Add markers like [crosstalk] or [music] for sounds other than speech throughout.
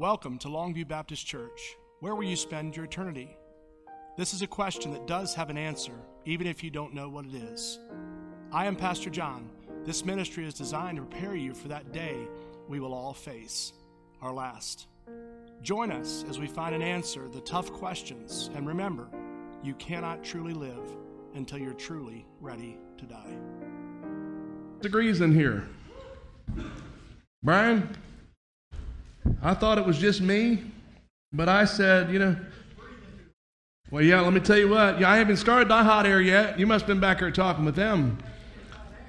Welcome to Longview Baptist Church. Where will you spend your eternity? This is a question that does have an answer, even if you don't know what it is. I am Pastor John. This ministry is designed to prepare you for that day we will all face, our last. Join us as we find an answer to the tough questions, and remember, you cannot truly live until you're truly ready to die. Degrees in here. Brian, I thought it was just me, but I said, you know, well, yeah, let me tell you what. Yeah, I haven't started the hot air yet. You must have been back here talking with them.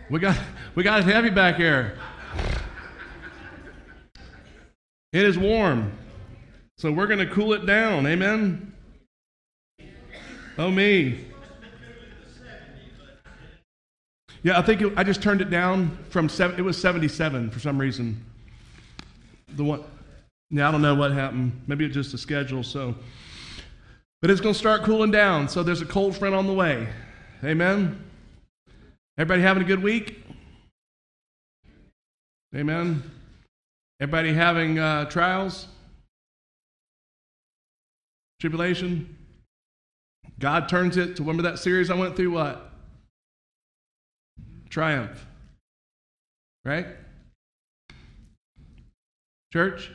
We got, we got it heavy back here. It is warm. So we're going to cool it down. Amen. Oh, me. Yeah, I think it, I just turned it down from seven. It was 77 for some reason. The one. Yeah, I don't know what happened. Maybe it's just a schedule. So, but it's going to start cooling down. So there's a cold front on the way. Amen. Everybody having a good week? Amen. Everybody having uh, trials? Tribulation? God turns it to remember that series I went through? What? Triumph. Right? Church?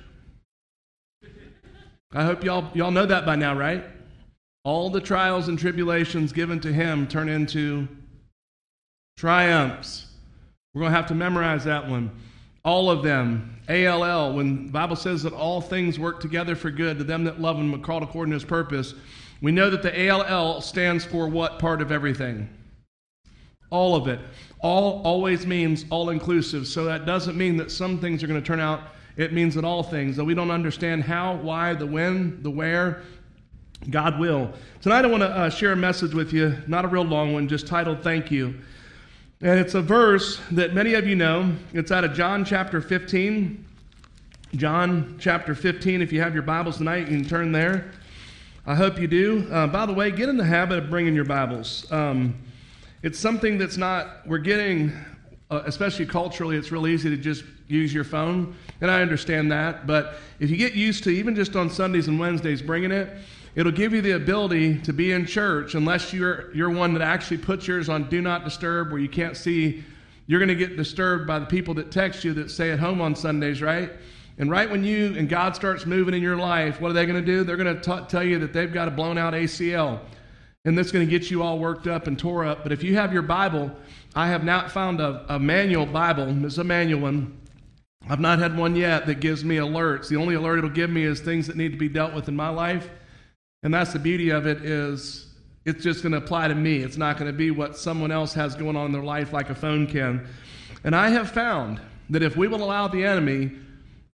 I hope y'all, y'all know that by now, right? All the trials and tribulations given to him turn into triumphs. We're going to have to memorize that one. All of them. ALL, when the Bible says that all things work together for good to them that love him and called according to his purpose, we know that the ALL stands for what part of everything? All of it. All always means all inclusive. So that doesn't mean that some things are going to turn out it means that all things, though we don't understand how, why, the when, the where, God will. Tonight I want to uh, share a message with you, not a real long one, just titled Thank You. And it's a verse that many of you know. It's out of John chapter 15. John chapter 15. If you have your Bibles tonight, you can turn there. I hope you do. Uh, by the way, get in the habit of bringing your Bibles. Um, it's something that's not, we're getting, uh, especially culturally, it's real easy to just use your phone, and I understand that. But if you get used to, even just on Sundays and Wednesdays, bringing it, it'll give you the ability to be in church unless you're, you're one that actually puts yours on Do Not Disturb where you can't see. You're going to get disturbed by the people that text you that stay at home on Sundays, right? And right when you and God starts moving in your life, what are they going to do? They're going to tell you that they've got a blown out ACL. And that's going to get you all worked up and tore up. But if you have your Bible, I have now found a, a manual Bible. It's a manual one I've not had one yet that gives me alerts. The only alert it'll give me is things that need to be dealt with in my life. And that's the beauty of it is it's just going to apply to me. It's not going to be what someone else has going on in their life like a phone can. And I have found that if we will allow the enemy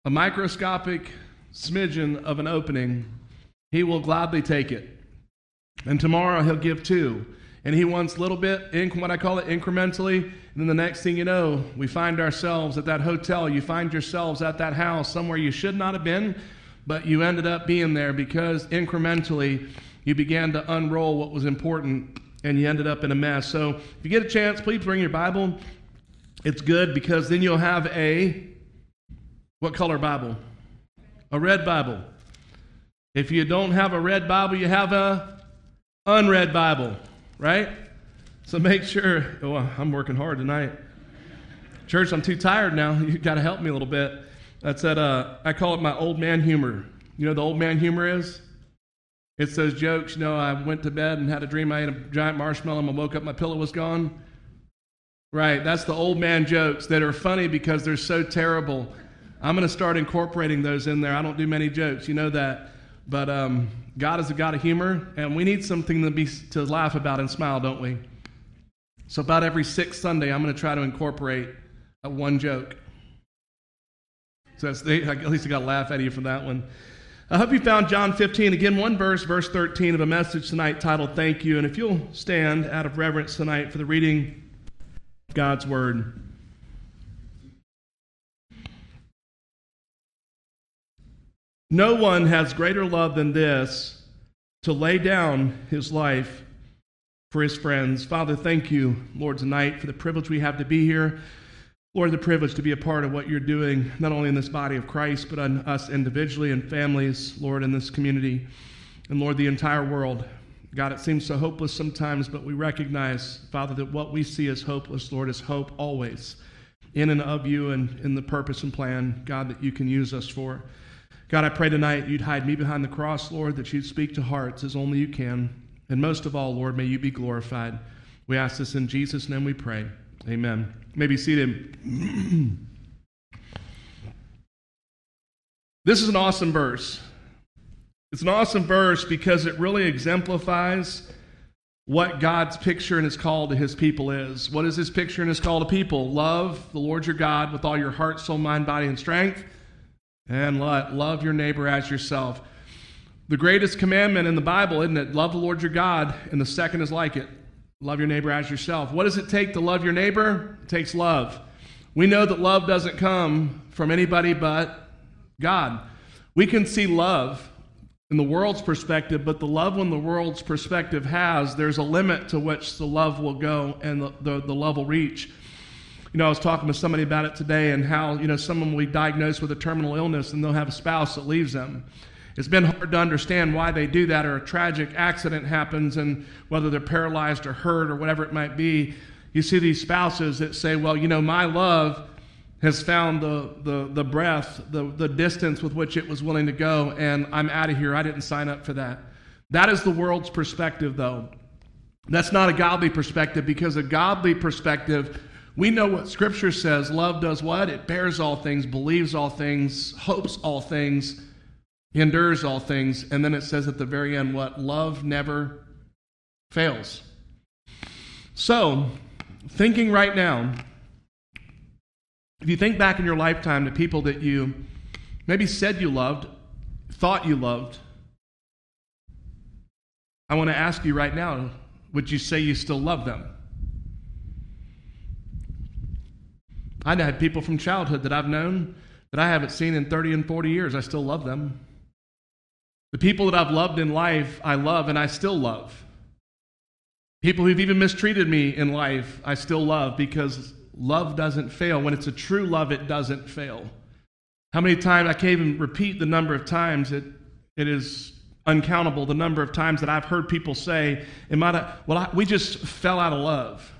a microscopic smidgen of an opening, he will gladly take it. And tomorrow he'll give two and he wants a little bit, in what I call it, incrementally. And then the next thing you know, we find ourselves at that hotel. You find yourselves at that house somewhere you should not have been, but you ended up being there because incrementally you began to unroll what was important and you ended up in a mess. So if you get a chance, please bring your Bible. It's good because then you'll have a what color Bible? A red Bible. If you don't have a red Bible, you have a unread Bible right? So make sure, oh, I'm working hard tonight. Church, I'm too tired now. [laughs] You got to help me a little bit. That's that, uh, I call it my old man humor. You know the old man humor is? It's those jokes, you know, I went to bed and had a dream I ate a giant marshmallow and I woke up, my pillow was gone. Right, that's the old man jokes that are funny because they're so terrible. I'm going to start incorporating those in there. I don't do many jokes, you know that. But um, God is a God of humor, and we need something to, be, to laugh about and smile, don't we? So, about every sixth Sunday, I'm going to try to incorporate a one joke. So, at least I got a laugh of you for that one. I hope you found John 15. Again, one verse, verse 13 of a message tonight titled Thank You. And if you'll stand out of reverence tonight for the reading God's Word. No one has greater love than this to lay down his life for his friends. Father, thank you, Lord, tonight for the privilege we have to be here. Lord, the privilege to be a part of what you're doing, not only in this body of Christ, but on us individually and families, Lord, in this community, and Lord, the entire world. God, it seems so hopeless sometimes, but we recognize, Father, that what we see as hopeless, Lord, is hope always in and of you and in the purpose and plan, God, that you can use us for. God, I pray tonight you'd hide me behind the cross, Lord, that you'd speak to hearts as only you can. And most of all, Lord, may you be glorified. We ask this in Jesus' name we pray. Amen. You may be seated. [clears throat] this is an awesome verse. It's an awesome verse because it really exemplifies what God's picture and his call to his people is. What is his picture and his call to people? Love the Lord your God with all your heart, soul, mind, body, and strength. And love your neighbor as yourself. The greatest commandment in the Bible, isn't it? Love the Lord your God, and the second is like it. Love your neighbor as yourself. What does it take to love your neighbor? It takes love. We know that love doesn't come from anybody but God. We can see love in the world's perspective, but the love when the world's perspective has, there's a limit to which the love will go and the, the, the love will reach. You know, I was talking to somebody about it today and how, you know, someone will be diagnosed with a terminal illness and they'll have a spouse that leaves them. It's been hard to understand why they do that, or a tragic accident happens, and whether they're paralyzed or hurt or whatever it might be. You see these spouses that say, Well, you know, my love has found the, the, the breath, the, the distance with which it was willing to go, and I'm out of here. I didn't sign up for that. That is the world's perspective, though. That's not a godly perspective because a godly perspective, we know what Scripture says. Love does what? It bears all things, believes all things, hopes all things endures all things. And then it says at the very end, what? Love never fails. So, thinking right now, if you think back in your lifetime to people that you maybe said you loved, thought you loved, I want to ask you right now would you say you still love them? I've had people from childhood that I've known that I haven't seen in 30 and 40 years. I still love them. The people that I've loved in life, I love and I still love. People who've even mistreated me in life, I still love because love doesn't fail. When it's a true love, it doesn't fail. How many times, I can't even repeat the number of times it, it is uncountable, the number of times that I've heard people say, well, I, we just fell out of love.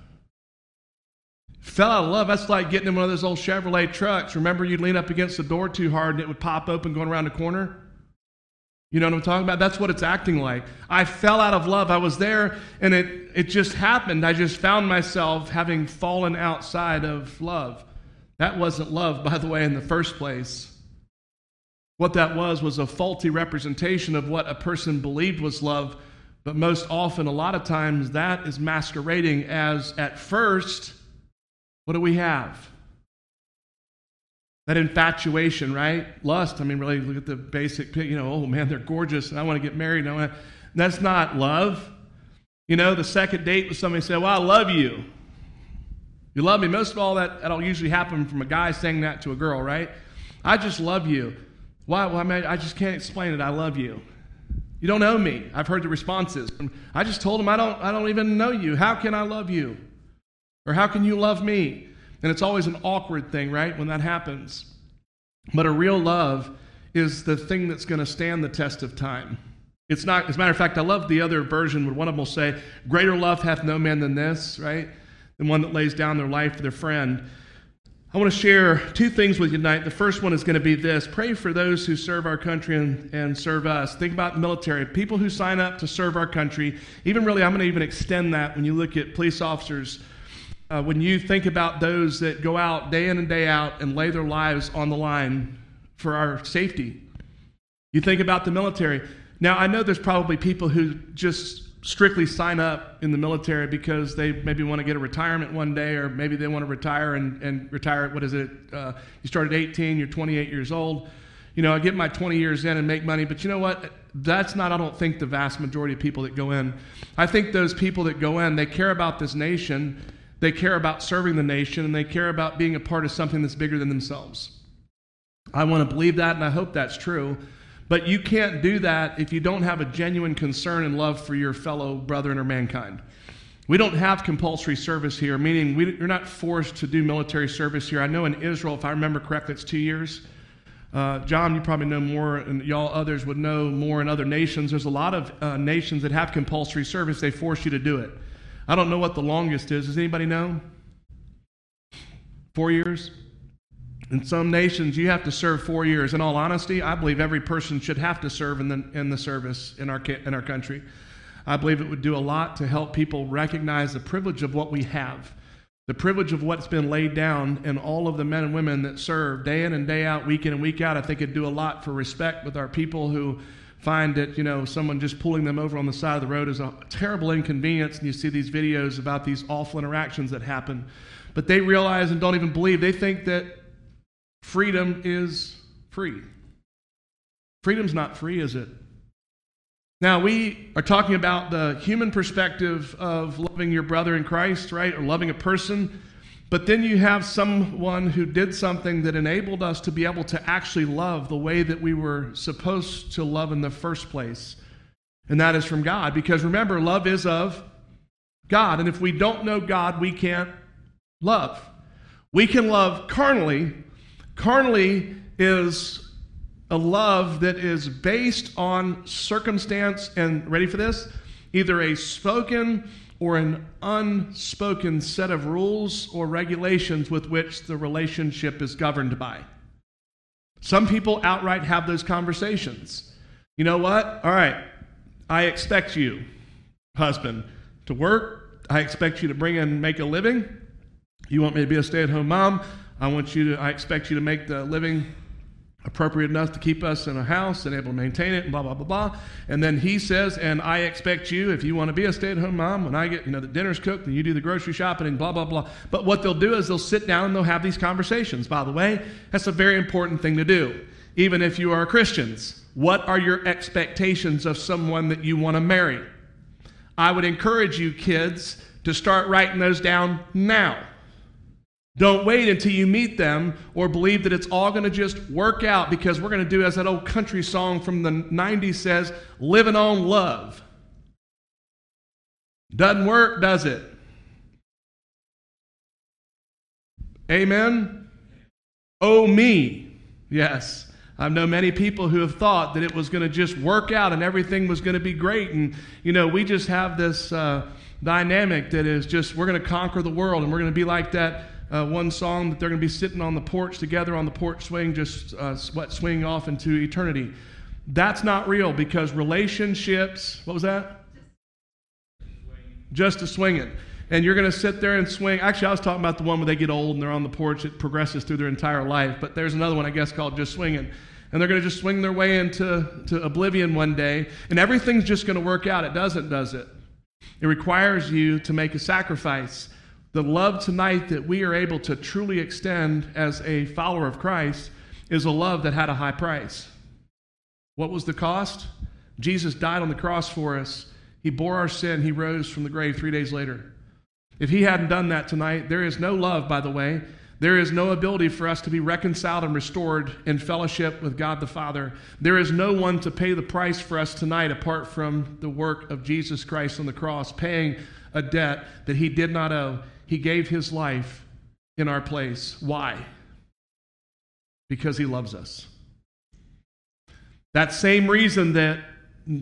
Fell out of love, that's like getting in one of those old Chevrolet trucks. Remember, you'd lean up against the door too hard and it would pop open going around the corner? You know what I'm talking about? That's what it's acting like. I fell out of love. I was there and it, it just happened. I just found myself having fallen outside of love. That wasn't love, by the way, in the first place. What that was was a faulty representation of what a person believed was love. But most often, a lot of times, that is masquerading as at first, what do we have? That infatuation, right? Lust. I mean, really look at the basic, you know, oh man, they're gorgeous and I want to get married. And I want to, that's not love. You know, the second date with somebody say, well, I love you. You love me. Most of all, that, that'll usually happen from a guy saying that to a girl, right? I just love you. Why? Well, I, mean, I just can't explain it. I love you. You don't know me. I've heard the responses. I just told him I don't, I don't even know you. How can I love you? Or how can you love me? And it's always an awkward thing, right, when that happens. But a real love is the thing that's going to stand the test of time. It's not, as a matter of fact, I love the other version where one of them will say, Greater love hath no man than this, right? The one that lays down their life for their friend. I want to share two things with you tonight. The first one is going to be this pray for those who serve our country and, and serve us. Think about the military, people who sign up to serve our country. Even really, I'm going to even extend that when you look at police officers uh, when you think about those that go out day in and day out and lay their lives on the line for our safety. You think about the military. Now, I know there's probably people who just strictly sign up in the military because they maybe want to get a retirement one day, or maybe they want to retire and, and retire at what is it? Uh, you start at 18, you're 28 years old. You know, I get my 20 years in and make money, but you know what? That's not, I don't think, the vast majority of people that go in. I think those people that go in, they care about this nation they care about serving the nation and they care about being a part of something that's bigger than themselves. I want to believe that and I hope that's true. But you can't do that if you don't have a genuine concern and love for your fellow brethren or mankind. We don't have compulsory service here, meaning we, you're not forced to do military service here. I know in Israel, if I remember correctly, it's two years. Uh, John, you probably know more, and y'all others would know more in other nations. There's a lot of uh, nations that have compulsory service, they force you to do it. I don't know what the longest is. Does anybody know? Four years? In some nations, you have to serve four years. In all honesty, I believe every person should have to serve in the, in the service in our, in our country. I believe it would do a lot to help people recognize the privilege of what we have, the privilege of what's been laid down, and all of the men and women that serve day in and day out, week in and week out. I think it'd do a lot for respect with our people who find that you know someone just pulling them over on the side of the road is a terrible inconvenience and you see these videos about these awful interactions that happen but they realize and don't even believe they think that freedom is free freedom's not free is it now, we are talking about the human perspective of loving your brother in Christ, right? Or loving a person. But then you have someone who did something that enabled us to be able to actually love the way that we were supposed to love in the first place. And that is from God. Because remember, love is of God. And if we don't know God, we can't love. We can love carnally. Carnally is a love that is based on circumstance and, ready for this? Either a spoken or an unspoken set of rules or regulations with which the relationship is governed by. Some people outright have those conversations. You know what? All right, I expect you, husband, to work. I expect you to bring in make a living. You want me to be a stay-at-home mom. I want you to I expect you to make the living appropriate enough to keep us in a house and able to maintain it and blah blah blah blah. And then he says and i expect you if you want to be a stay-at-home mom when i get you know the dinner's cooked and you do the grocery shopping and blah blah blah. But what they'll do is they'll sit down and they'll have these conversations. By the way that's a very important thing to do even if you are christians. What are your expectations of someone that you want to marry? I would encourage you kids to start writing those down now don't wait until you meet them or believe that it's all going to just work out because we're going to do, as that old country song from the 90s says, living on love. Doesn't work, does it? Amen? Oh, me. Yes. I know many people who have thought that it was going to just work out and everything was going to be great. And, you know, we just have this uh, dynamic that is just, we're going to conquer the world and we're going to be like that uh, one song that they're going to be sitting on the porch together on the porch swing, just uh, sweat swinging off into eternity. That's not real because relationships, what was that? Just a swinging. And you're going to sit there and swing. Actually, I was talking about the one where they get old and they're on the porch. It progresses through their entire life. But there's another one, I guess, called just swinging. And they're going to just swing their way into to oblivion one day. And everything's just going to work out. It doesn't, does it? It requires you to make a sacrifice. The love tonight that we are able to truly extend as a follower of Christ is a love that had a high price. What was the cost? Jesus died on the cross for us. He bore our sin. He rose from the grave three days later. If he hadn't done that tonight, there is no love, by the way. There is no ability for us to be reconciled and restored in fellowship with God the Father. There is no one to pay the price for us tonight apart from the work of Jesus Christ on the cross, paying a debt that he did not owe. He gave his life in our place. Why? Because he loves us. That same reason that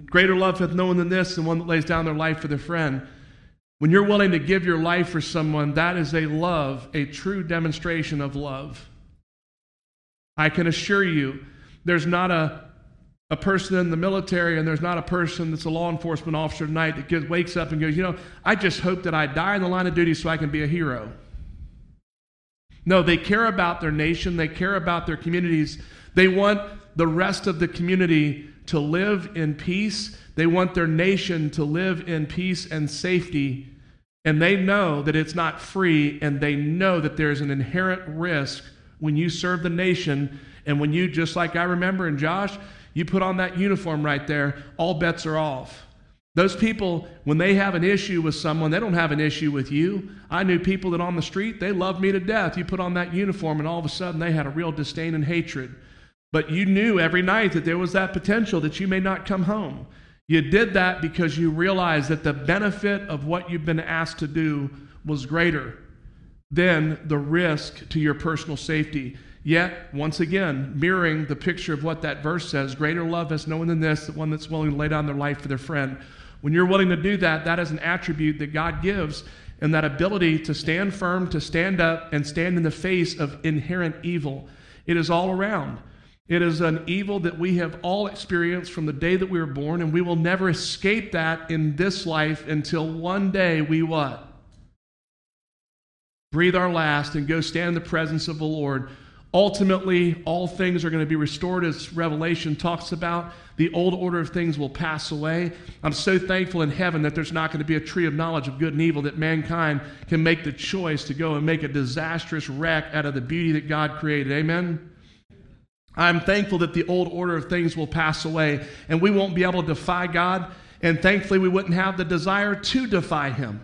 greater love hath no one than this, and one that lays down their life for their friend. When you're willing to give your life for someone, that is a love, a true demonstration of love. I can assure you, there's not a, a person in the military and there's not a person that's a law enforcement officer tonight that gets, wakes up and goes, you know, I just hope that I die in the line of duty so I can be a hero. No, they care about their nation, they care about their communities. They want the rest of the community to live in peace. They want their nation to live in peace and safety. And they know that it's not free, and they know that there's an inherent risk when you serve the nation. And when you, just like I remember in Josh, you put on that uniform right there, all bets are off. Those people, when they have an issue with someone, they don't have an issue with you. I knew people that on the street, they loved me to death. You put on that uniform, and all of a sudden they had a real disdain and hatred. But you knew every night that there was that potential that you may not come home. You did that because you realized that the benefit of what you've been asked to do was greater than the risk to your personal safety. Yet, once again, mirroring the picture of what that verse says greater love has no one than this, the one that's willing to lay down their life for their friend. When you're willing to do that, that is an attribute that God gives, and that ability to stand firm, to stand up, and stand in the face of inherent evil. It is all around. It is an evil that we have all experienced from the day that we were born, and we will never escape that in this life until one day we what? Breathe our last and go stand in the presence of the Lord Ultimately, all things are going to be restored, as Revelation talks about. The old order of things will pass away. I'm so thankful in heaven that there's not going to be a tree of knowledge of good and evil, that mankind can make the choice to go and make a disastrous wreck out of the beauty that God created. Amen? I'm thankful that the old order of things will pass away and we won't be able to defy God. And thankfully, we wouldn't have the desire to defy Him.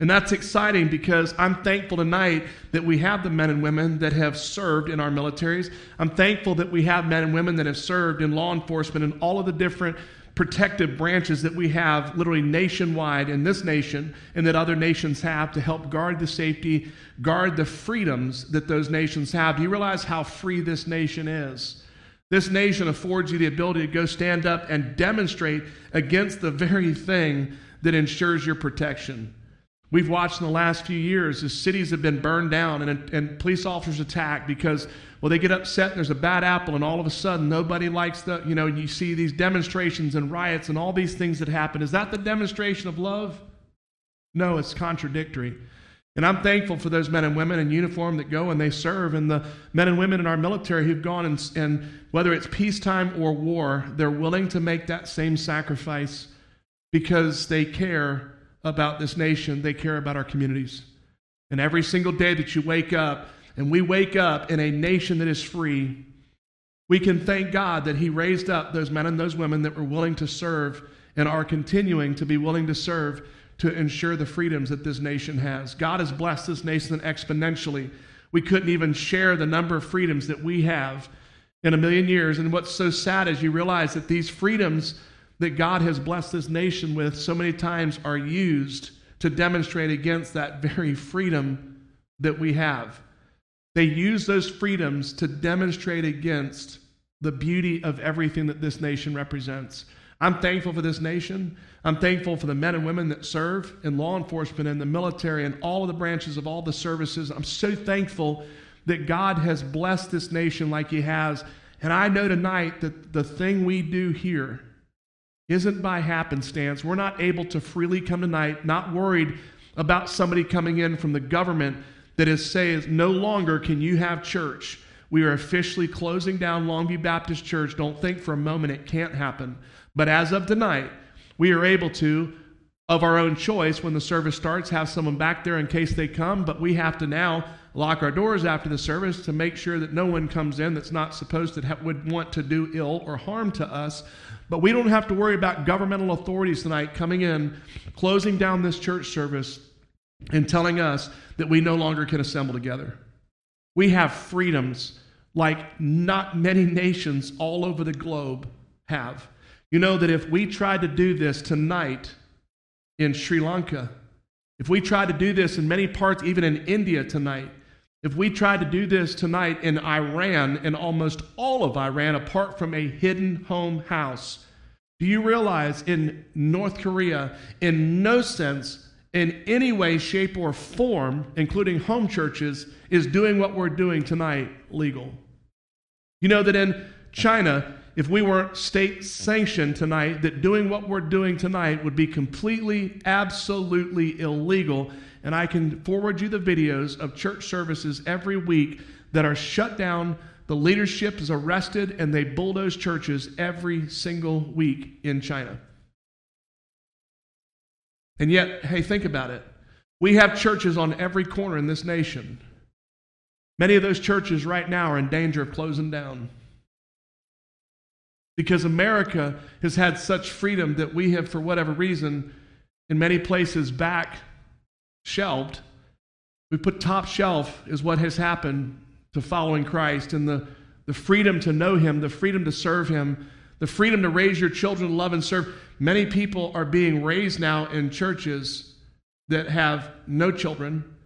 And that's exciting because I'm thankful tonight that we have the men and women that have served in our militaries. I'm thankful that we have men and women that have served in law enforcement and all of the different protective branches that we have literally nationwide in this nation and that other nations have to help guard the safety, guard the freedoms that those nations have. Do you realize how free this nation is? This nation affords you the ability to go stand up and demonstrate against the very thing that ensures your protection. We've watched in the last few years as cities have been burned down and, and police officers attacked because, well, they get upset and there's a bad apple, and all of a sudden nobody likes the, you know, you see these demonstrations and riots and all these things that happen. Is that the demonstration of love? No, it's contradictory. And I'm thankful for those men and women in uniform that go and they serve, and the men and women in our military who've gone and, and whether it's peacetime or war, they're willing to make that same sacrifice because they care about this nation, they care about our communities. And every single day that you wake up, and we wake up in a nation that is free, we can thank God that He raised up those men and those women that were willing to serve and are continuing to be willing to serve to ensure the freedoms that this nation has. God has blessed this nation exponentially. We couldn't even share the number of freedoms that we have in a million years. And what's so sad is you realize that these freedoms that God has blessed this nation with so many times are used to demonstrate against that very freedom that we have. They use those freedoms to demonstrate against the beauty of everything that this nation represents. I'm thankful for this nation. I'm thankful for the men and women that serve in law enforcement and the military and all of the branches of all the services. I'm so thankful that God has blessed this nation like He has. And I know tonight that the thing we do here isn't by happenstance. We're not able to freely come tonight, not worried about somebody coming in from the government that is saying no longer can you have church. We are officially closing down Longview Baptist Church. Don't think for a moment it can't happen. But as of tonight, we are able to, of our own choice, when the service starts, have someone back there in case they come. But we have to now lock our doors after the service to make sure that no one comes in that's not supposed to would want to do ill or harm to us but we don't have to worry about governmental authorities tonight coming in, closing down this church service, and telling us that we no longer can assemble together. We have freedoms like not many nations all over the globe have. You know that if we tried to do this tonight in Sri Lanka, if we tried to do this in many parts, even in India tonight, if we tried to do this tonight in Iran, in almost all of Iran, apart from a hidden home house, do you realize in North Korea, in no sense, in any way, shape, or form, including home churches, is doing what we're doing tonight legal? You know that in China, if we weren't state sanctioned tonight, that doing what we're doing tonight would be completely, absolutely illegal and I can forward you the videos of church services every week that are shut down. The leadership is arrested and they bulldoze churches every single week in China. And yet, hey, think about it. We have churches on every corner in this nation. Many of those churches right now are in danger of closing down. Because America has had such freedom that we have, for whatever reason, in many places back shelved. We put top shelf is what has happened to following Christ and the, the freedom to know Him, the freedom to serve Him, the freedom to raise your children, love and serve. Many people are being raised now in churches that have no children.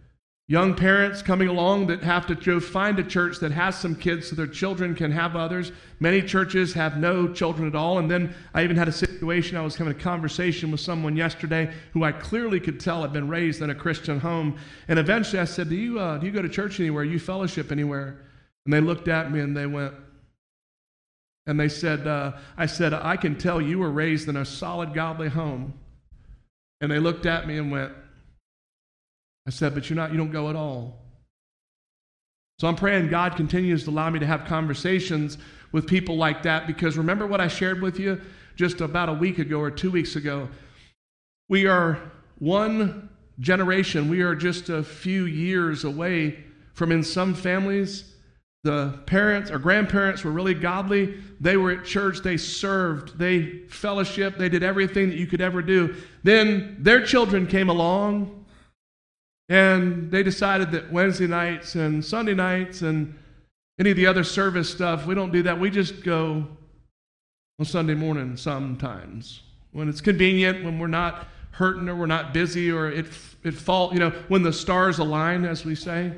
Young parents coming along that have to go find a church that has some kids so their children can have others. Many churches have no children at all. And then I even had a situation, I was having a conversation with someone yesterday who I clearly could tell had been raised in a Christian home. And eventually I said, Do you, uh, do you go to church anywhere? You fellowship anywhere? And they looked at me and they went, and they said, uh, I said, I can tell you were raised in a solid, godly home. And they looked at me and went, I said, but you're not, you don't go at all. So I'm praying God continues to allow me to have conversations with people like that because remember what I shared with you just about a week ago or two weeks ago? We are one generation, we are just a few years away from, in some families, the parents or grandparents were really godly. They were at church, they served, they fellowship, they did everything that you could ever do. Then their children came along and they decided that Wednesday nights and Sunday nights and any of the other service stuff, we don't do that. We just go on Sunday morning sometimes when it's convenient, when we're not hurting or we're not busy or it, it fall, you know, when the stars align, as we say.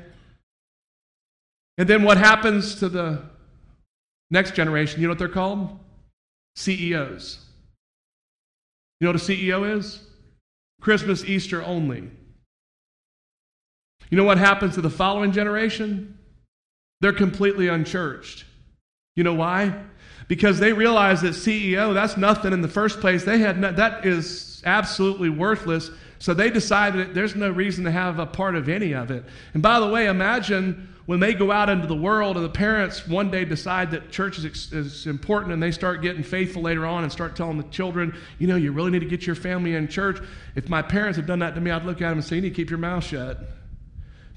And then what happens to the next generation? You know what they're called? CEOs. You know what a CEO is? Christmas, Easter only. You know what happens to the following generation? They're completely unchurched. You know why? Because they realize that CEO, that's nothing in the first place. They had no, that is absolutely worthless. So they decided there's no reason to have a part of any of it. And by the way, imagine when they go out into the world and the parents one day decide that church is, is important and they start getting faithful later on and start telling the children, you know, you really need to get your family in church. If my parents had done that to me, I'd look at them and say, you need to keep your mouth shut.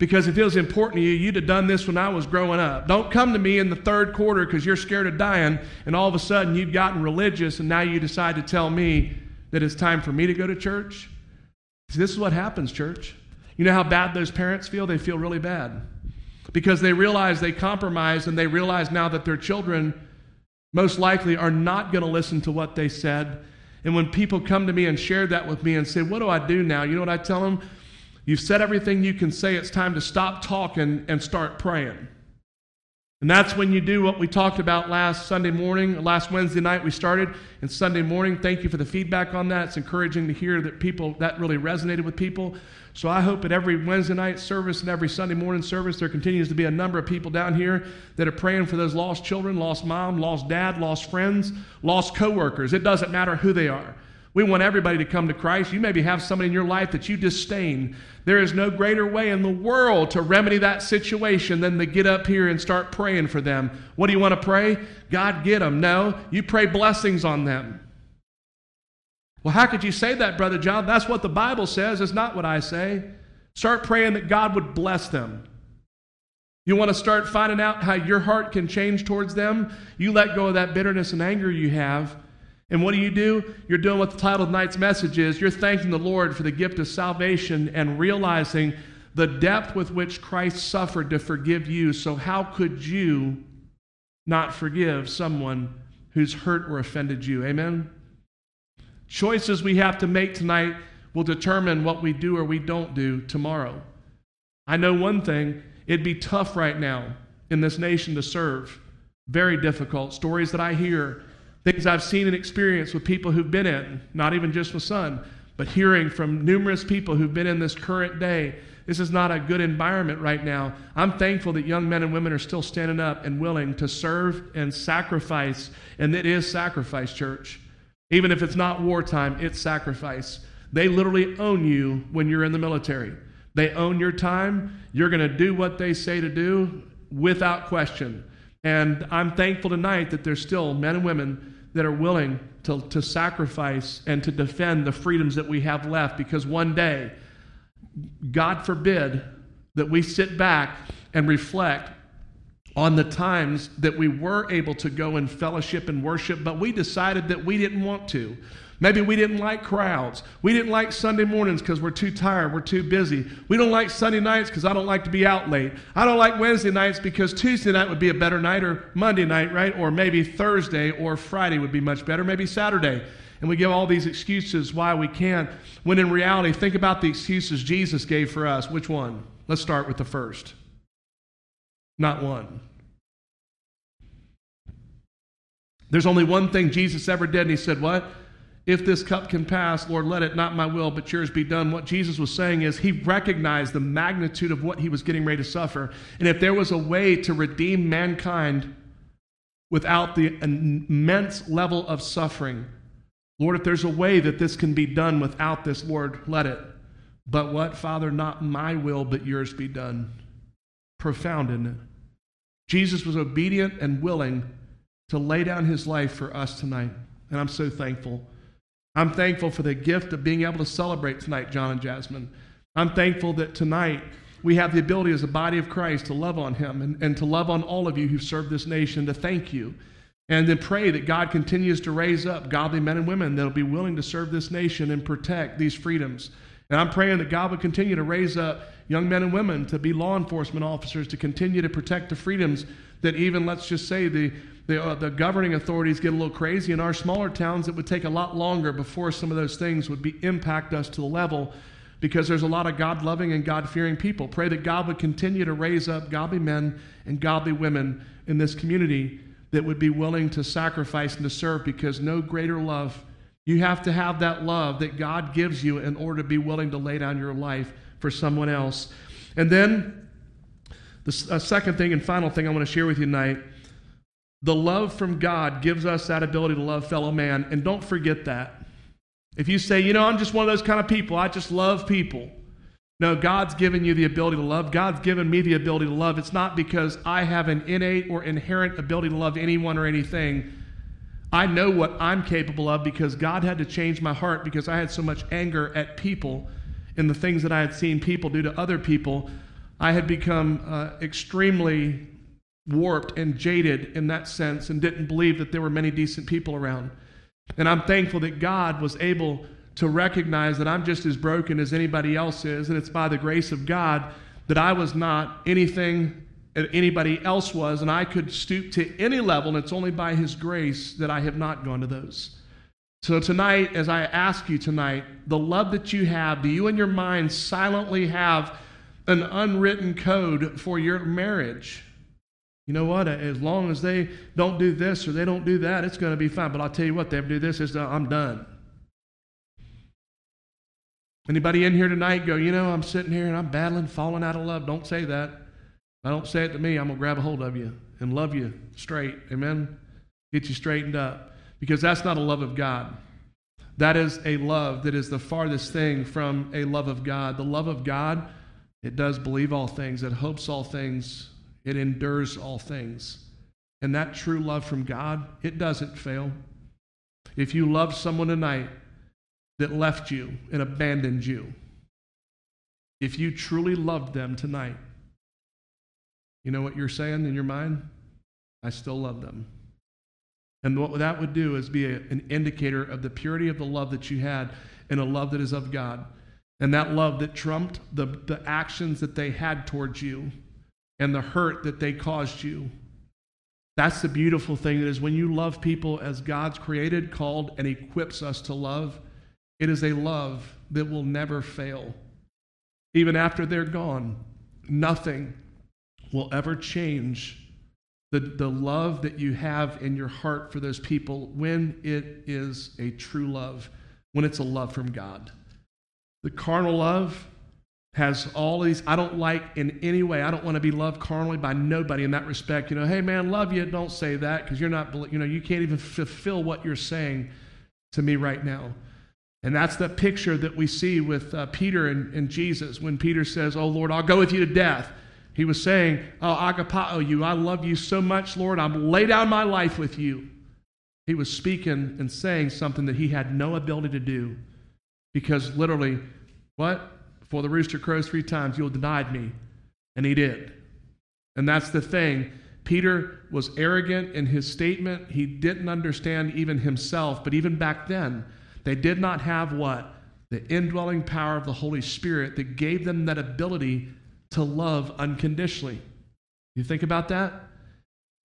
Because if it was important to you, you'd have done this when I was growing up. Don't come to me in the third quarter because you're scared of dying, and all of a sudden you've gotten religious, and now you decide to tell me that it's time for me to go to church. See, this is what happens, church. You know how bad those parents feel? They feel really bad because they realize they compromised and they realize now that their children most likely are not going to listen to what they said. And when people come to me and share that with me and say, What do I do now? You know what I tell them? You've said everything you can say. It's time to stop talking and start praying. And that's when you do what we talked about last Sunday morning, last Wednesday night we started, and Sunday morning. Thank you for the feedback on that. It's encouraging to hear that people, that really resonated with people. So I hope at every Wednesday night service and every Sunday morning service, there continues to be a number of people down here that are praying for those lost children, lost mom, lost dad, lost friends, lost coworkers. It doesn't matter who they are. We want everybody to come to Christ. You maybe have somebody in your life that you disdain. There is no greater way in the world to remedy that situation than to get up here and start praying for them. What do you want to pray? God, get them. No, you pray blessings on them. Well, how could you say that, Brother John? That's what the Bible says. It's not what I say. Start praying that God would bless them. You want to start finding out how your heart can change towards them? You let go of that bitterness and anger you have and what do you do? You're doing what the title of tonight's message is. You're thanking the Lord for the gift of salvation and realizing the depth with which Christ suffered to forgive you. So, how could you not forgive someone who's hurt or offended you? Amen? Choices we have to make tonight will determine what we do or we don't do tomorrow. I know one thing it'd be tough right now in this nation to serve. Very difficult. Stories that I hear Things I've seen and experienced with people who've been in, not even just with Son, but hearing from numerous people who've been in this current day. This is not a good environment right now. I'm thankful that young men and women are still standing up and willing to serve and sacrifice. And it is sacrifice, church. Even if it's not wartime, it's sacrifice. They literally own you when you're in the military. They own your time. You're going to do what they say to do without question. And I'm thankful tonight that there's still men and women that are willing to, to sacrifice and to defend the freedoms that we have left because one day, God forbid, that we sit back and reflect on the times that we were able to go in fellowship and worship, but we decided that we didn't want to. Maybe we didn't like crowds. We didn't like Sunday mornings because we're too tired, we're too busy. We don't like Sunday nights because I don't like to be out late. I don't like Wednesday nights because Tuesday night would be a better night, or Monday night, right? Or maybe Thursday or Friday would be much better, maybe Saturday. And we give all these excuses why we can't, when in reality, think about the excuses Jesus gave for us. Which one? Let's start with the first. Not one. There's only one thing Jesus ever did, and he said, What? If this cup can pass, Lord, let it not my will, but yours be done. What Jesus was saying is he recognized the magnitude of what he was getting ready to suffer. And if there was a way to redeem mankind without the immense level of suffering, Lord, if there's a way that this can be done without this, Lord, let it. But what, Father, not my will, but yours be done. Profound, isn't it? Jesus was obedient and willing to lay down his life for us tonight. And I'm so thankful. I'm thankful for the gift of being able to celebrate tonight, John and Jasmine. I'm thankful that tonight we have the ability as a body of Christ to love on him and, and to love on all of you who've served this nation, to thank you. And then pray that God continues to raise up godly men and women that'll be willing to serve this nation and protect these freedoms. And I'm praying that God would continue to raise up young men and women to be law enforcement officers, to continue to protect the freedoms that even, let's just say, the, the, uh, the governing authorities get a little crazy. In our smaller towns, it would take a lot longer before some of those things would be, impact us to the level because there's a lot of God loving and God fearing people. Pray that God would continue to raise up godly men and godly women in this community that would be willing to sacrifice and to serve because no greater love. You have to have that love that God gives you in order to be willing to lay down your life for someone else. And then the second thing and final thing I want to share with you tonight the love from God gives us that ability to love fellow man. And don't forget that. If you say, you know, I'm just one of those kind of people, I just love people. No, God's given you the ability to love. God's given me the ability to love. It's not because I have an innate or inherent ability to love anyone or anything. I know what I'm capable of because God had to change my heart because I had so much anger at people and the things that I had seen people do to other people. I had become uh, extremely warped and jaded in that sense and didn't believe that there were many decent people around. And I'm thankful that God was able to recognize that I'm just as broken as anybody else is, and it's by the grace of God that I was not anything that anybody else was, and I could stoop to any level, and it's only by His grace that I have not gone to those. So, tonight, as I ask you tonight, the love that you have, do you in your mind silently have an unwritten code for your marriage? You know what? As long as they don't do this or they don't do that, it's going to be fine. But I'll tell you what, they do this, it's, uh, I'm done. Anybody in here tonight go, you know, I'm sitting here and I'm battling, falling out of love. Don't say that. I don't say it to me. I'm going to grab a hold of you and love you straight. Amen? Get you straightened up. Because that's not a love of God. That is a love that is the farthest thing from a love of God. The love of God, it does believe all things, it hopes all things, it endures all things. And that true love from God, it doesn't fail. If you love someone tonight that left you and abandoned you, if you truly loved them tonight, you know what you're saying in your mind? I still love them. And what that would do is be a, an indicator of the purity of the love that you had and a love that is of God. And that love that trumped the, the actions that they had towards you and the hurt that they caused you. That's the beautiful thing that is when you love people as God's created, called, and equips us to love, it is a love that will never fail. Even after they're gone, nothing will ever change the, the love that you have in your heart for those people when it is a true love, when it's a love from God. The carnal love, has all these i don't like in any way i don't want to be loved carnally by nobody in that respect you know hey man love you don't say that because you're not you know you can't even fulfill what you're saying to me right now. And that's the picture that we see with uh, peter and, and, jesus. When peter says oh lord i'll go with you to death he was saying oh agapao you i love you so much lord i'll lay down my life with you. He was speaking and saying something that he had no ability to do because literally what before the rooster crows three times, you'll deny me. And he did. And that's the thing Peter was arrogant in his statement. He didn't understand even himself. But even back then, they did not have what? The indwelling power of the Holy Spirit that gave them that ability to love unconditionally. You think about that?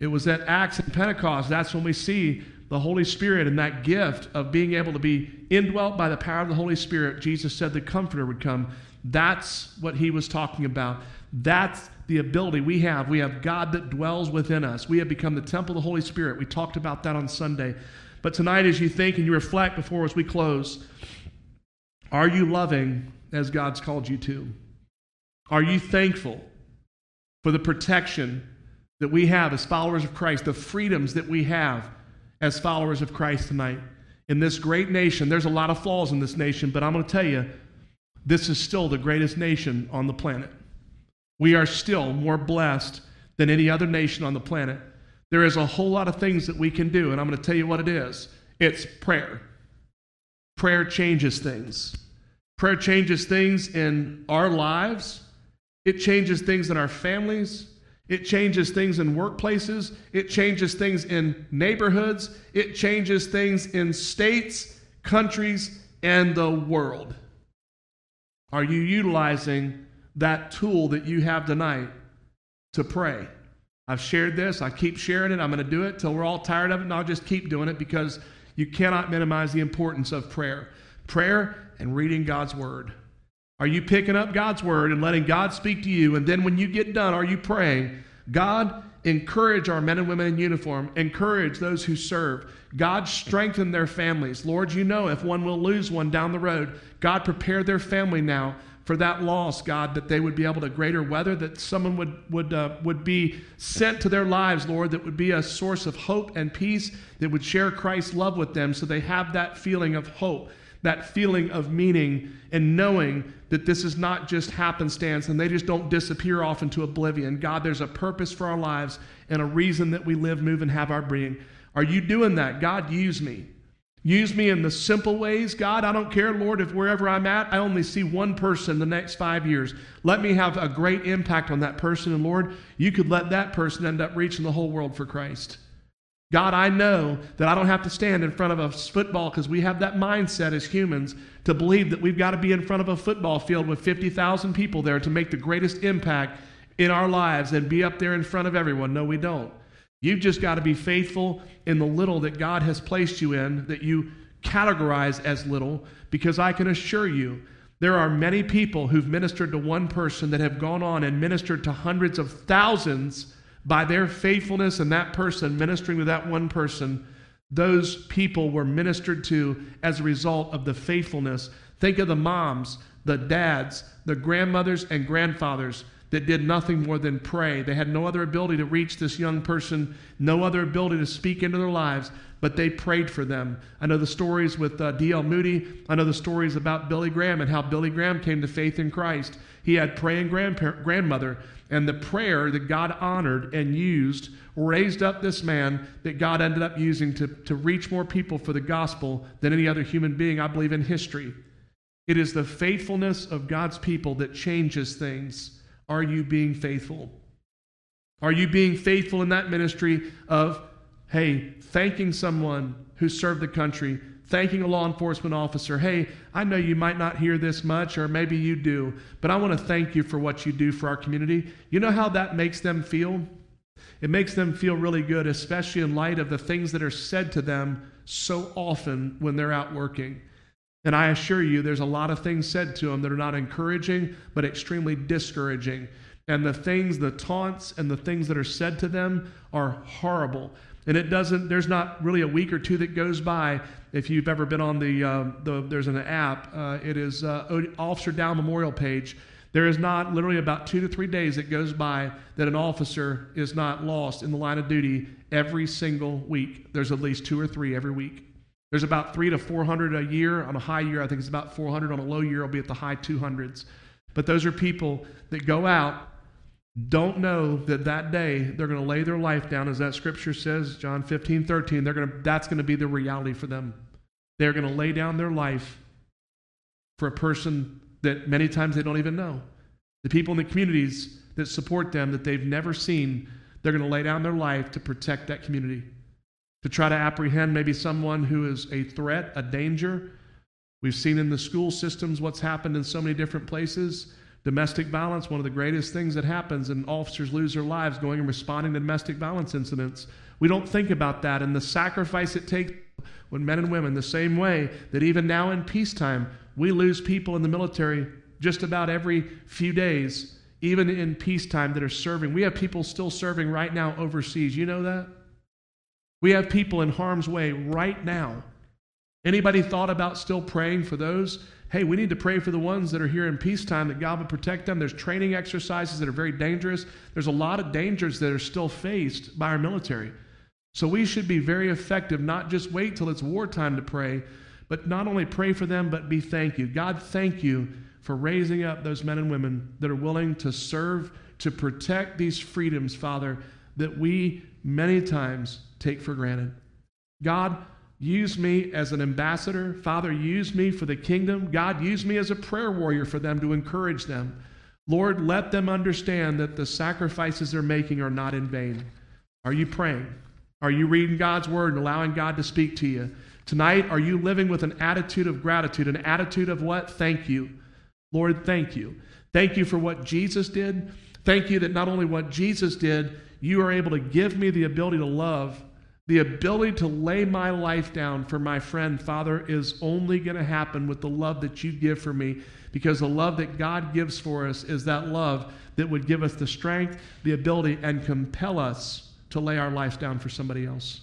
It was at Acts and Pentecost. That's when we see the Holy Spirit and that gift of being able to be indwelt by the power of the Holy Spirit. Jesus said the Comforter would come. That's what he was talking about. That's the ability we have. We have God that dwells within us. We have become the temple of the Holy Spirit. We talked about that on Sunday. But tonight, as you think and you reflect before as we close, are you loving as God's called you to? Are you thankful for the protection that we have as followers of Christ, the freedoms that we have as followers of Christ tonight? In this great nation, there's a lot of flaws in this nation, but I'm going to tell you, this is still the greatest nation on the planet. We are still more blessed than any other nation on the planet. There is a whole lot of things that we can do, and I'm going to tell you what it is it's prayer. Prayer changes things. Prayer changes things in our lives, it changes things in our families, it changes things in workplaces, it changes things in neighborhoods, it changes things in states, countries, and the world. Are you utilizing that tool that you have tonight to pray? I've shared this. I keep sharing it. I'm going to do it till we're all tired of it, and I'll just keep doing it because you cannot minimize the importance of prayer. Prayer and reading God's Word. Are you picking up God's Word and letting God speak to you? And then when you get done, are you praying, God, encourage our men and women in uniform, encourage those who serve. God, strengthen their families. Lord, you know if one will lose one down the road, God, prepare their family now for that loss, God, that they would be able to greater weather, that someone would, would, uh, would be sent to their lives, Lord, that would be a source of hope and peace, that would share Christ's love with them so they have that feeling of hope, that feeling of meaning, and knowing that this is not just happenstance and they just don't disappear off into oblivion. God, there's a purpose for our lives and a reason that we live, move, and have our being. Are you doing that? God, use me. Use me in the simple ways, God. I don't care, Lord, if wherever I'm at, I only see one person the next five years. Let me have a great impact on that person. And Lord, you could let that person end up reaching the whole world for Christ. God, I know that I don't have to stand in front of a football because we have that mindset as humans to believe that we've got to be in front of a football field with 50,000 people there to make the greatest impact in our lives and be up there in front of everyone. No, we don't. You've just got to be faithful in the little that God has placed you in, that you categorize as little, because I can assure you, there are many people who've ministered to one person that have gone on and ministered to hundreds of thousands by their faithfulness and that person ministering to that one person. Those people were ministered to as a result of the faithfulness. Think of the moms, the dads, the grandmothers, and grandfathers that did nothing more than pray. They had no other ability to reach this young person, no other ability to speak into their lives, but they prayed for them. I know the stories with uh, D.L. Moody. I know the stories about Billy Graham and how Billy Graham came to faith in Christ. He had praying grandmother, and the prayer that God honored and used raised up this man that God ended up using to, to reach more people for the gospel than any other human being, I believe, in history. It is the faithfulness of God's people that changes things. Are you being faithful? Are you being faithful in that ministry of, hey, thanking someone who served the country, thanking a law enforcement officer, hey, I know you might not hear this much, or maybe you do, but I want to thank you for what you do for our community. You know how that makes them feel? It makes them feel really good, especially in light of the things that are said to them so often when they're out working. And I assure you, there's a lot of things said to them that are not encouraging, but extremely discouraging. And the things, the taunts, and the things that are said to them are horrible. And it doesn't, there's not really a week or two that goes by. If you've ever been on the, uh, the there's an app, uh, it is uh, Officer Down Memorial page. There is not literally about two to three days that goes by that an officer is not lost in the line of duty every single week. There's at least two or three every week. There's about three to 400 a year. On a high year, I think it's about 400. On a low year, it'll be at the high 200s. But those are people that go out, don't know that that day they're going to lay their life down, as that scripture says, John 15, 13. They're going to, that's going to be the reality for them. They're going to lay down their life for a person that many times they don't even know. The people in the communities that support them that they've never seen they're going to lay down their life to protect that community, to try to apprehend maybe someone who is a threat, a danger. We've seen in the school systems what's happened in so many different places. Domestic violence, one of the greatest things that happens, and officers lose their lives going and responding to domestic violence incidents. We don't think about that and the sacrifice it takes when men and women, the same way that even now in peacetime, we lose people in the military just about every few days, even in peacetime, that are serving. We have people still serving right now overseas. You know that? We have people in harm's way right now. Anybody thought about still praying for those? Hey, we need to pray for the ones that are here in peacetime that God would protect them. There's training exercises that are very dangerous. There's a lot of dangers that are still faced by our military. So we should be very effective, not just wait till it's wartime to pray, but not only pray for them, but be thank you. God, thank you for raising up those men and women that are willing to serve, to protect these freedoms, Father, that we many times take for granted. God, use me as an ambassador. Father, use me for the kingdom. God, use me as a prayer warrior for them to encourage them. Lord, let them understand that the sacrifices they're making are not in vain. Are you praying? Are you reading God's word and allowing God to speak to you? Tonight, are you living with an attitude of gratitude, an attitude of what? Thank you. Lord, thank you. Thank you for what Jesus did. Thank you that not only what Jesus did, you are able to give me the ability to love, the ability to lay my life down for my friend, Father, is only going to happen with the love that you give for me because the love that God gives for us is that love that would give us the strength, the ability, and compel us to lay our lives down for somebody else?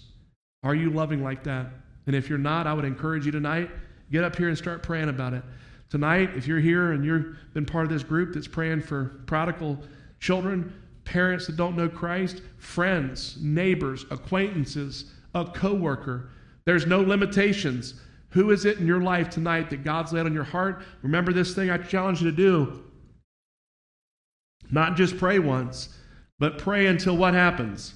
Are you loving like that? And if you're not, I would encourage you tonight, get up here and start praying about it. Tonight, if you're here and you've been part of this group that's praying for prodigal children, parents that don't know Christ, friends, neighbors, acquaintances, a coworker, there's no limitations. Who is it in your life tonight that God's laid on your heart? Remember this thing I challenge you to do. Not just pray once, but pray until what happens?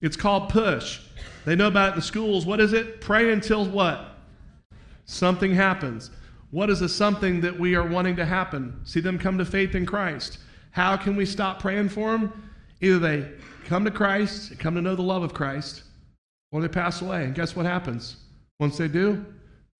It's called push. They know about it in the schools. What is it? Pray until what? Something happens. What is the something that we are wanting to happen? See them come to faith in Christ. How can we stop praying for them? Either they come to Christ, come to know the love of Christ, or they pass away. And guess what happens? Once they do,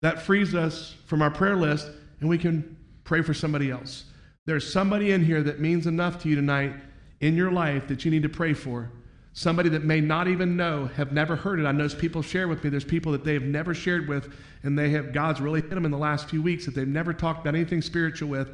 that frees us from our prayer list and we can pray for somebody else. There's somebody in here that means enough to you tonight in your life that you need to pray for somebody that may not even know, have never heard it. I know people share with me, there's people that they have never shared with, and they have, God's really hit them in the last few weeks that they've never talked about anything spiritual with.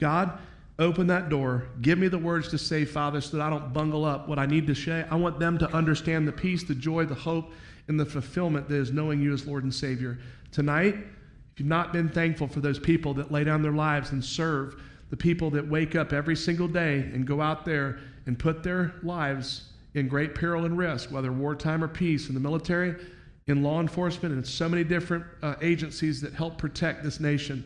God, open that door. Give me the words to say, Father, so that I don't bungle up what I need to say. I want them to understand the peace, the joy, the hope, and the fulfillment that is knowing you as Lord and Savior. Tonight, if you've not been thankful for those people that lay down their lives and serve, the people that wake up every single day and go out there and put their lives in great peril and risk, whether wartime or peace, in the military, in law enforcement, and so many different uh, agencies that help protect this nation.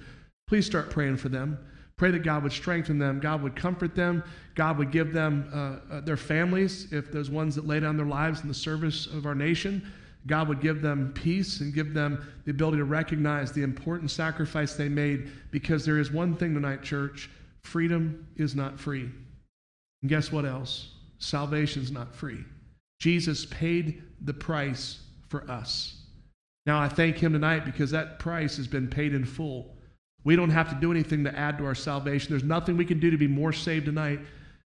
Please start praying for them. Pray that God would strengthen them, God would comfort them, God would give them uh, uh, their families, if those ones that lay down their lives in the service of our nation. God would give them peace and give them the ability to recognize the important sacrifice they made because there is one thing tonight, church freedom is not free. And guess what else? salvation's not free. Jesus paid the price for us. Now, I thank him tonight because that price has been paid in full. We don't have to do anything to add to our salvation. There's nothing we can do to be more saved tonight.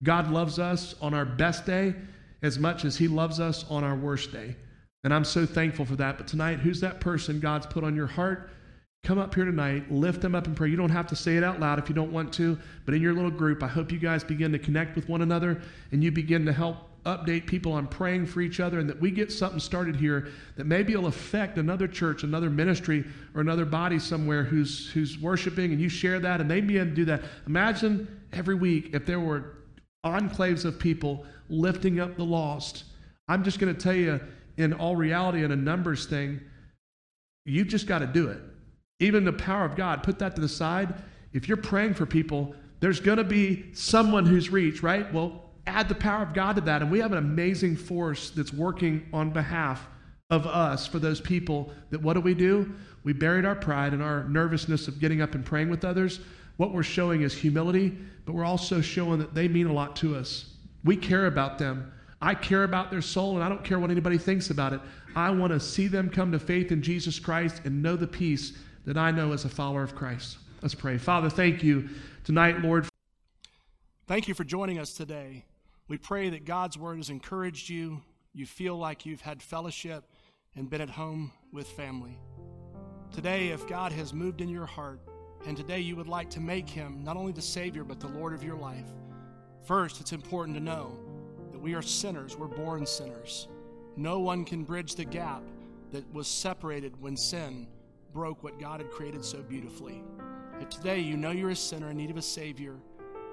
God loves us on our best day as much as he loves us on our worst day. And I'm so thankful for that. But tonight, who's that person God's put on your heart? Come up here tonight, lift them up in prayer. You don't have to say it out loud if you don't want to, but in your little group, I hope you guys begin to connect with one another and you begin to help update people on praying for each other and that we get something started here that maybe will affect another church, another ministry, or another body somewhere who's who's worshiping and you share that and they begin to do that. Imagine every week if there were enclaves of people lifting up the lost. I'm just going to tell you in all reality in a numbers thing, you've just got to do it even the power of God, put that to the side. If you're praying for people, there's going to be someone who's reached, right? Well, add the power of God to that. And we have an amazing force that's working on behalf of us for those people that what do we do? We buried our pride and our nervousness of getting up and praying with others. What we're showing is humility, but we're also showing that they mean a lot to us. We care about them. I care about their soul and I don't care what anybody thinks about it. I want to see them come to faith in Jesus Christ and know the peace that I know as a follower of Christ. Let's pray. Father, thank you tonight, Lord. Thank you for joining us today. We pray that God's word has encouraged you. You feel like you've had fellowship and been at home with family. Today, if God has moved in your heart, and today you would like to make him not only the Savior, but the Lord of your life, first, it's important to know that we are sinners. We're born sinners. No one can bridge the gap that was separated when sin broke what God had created so beautifully. If today you know you're a sinner in need of a Savior,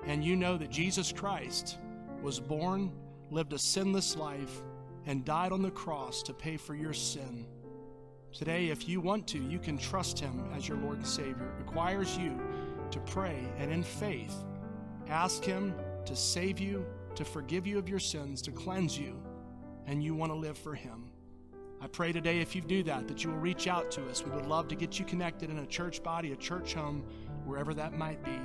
and you know that Jesus Christ was born, lived a sinless life, and died on the cross to pay for your sin. Today, if you want to, you can trust Him as your Lord and Savior. It requires you to pray and in faith ask Him to save you, to forgive you of your sins, to cleanse you, and you want to live for Him. I pray today, if you do that, that you will reach out to us. We would love to get you connected in a church body, a church home, wherever that might be,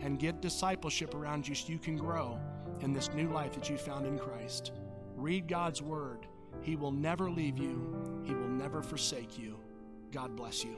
and get discipleship around you so you can grow in this new life that you found in Christ. Read God's Word. He will never leave you, He will never forsake you. God bless you.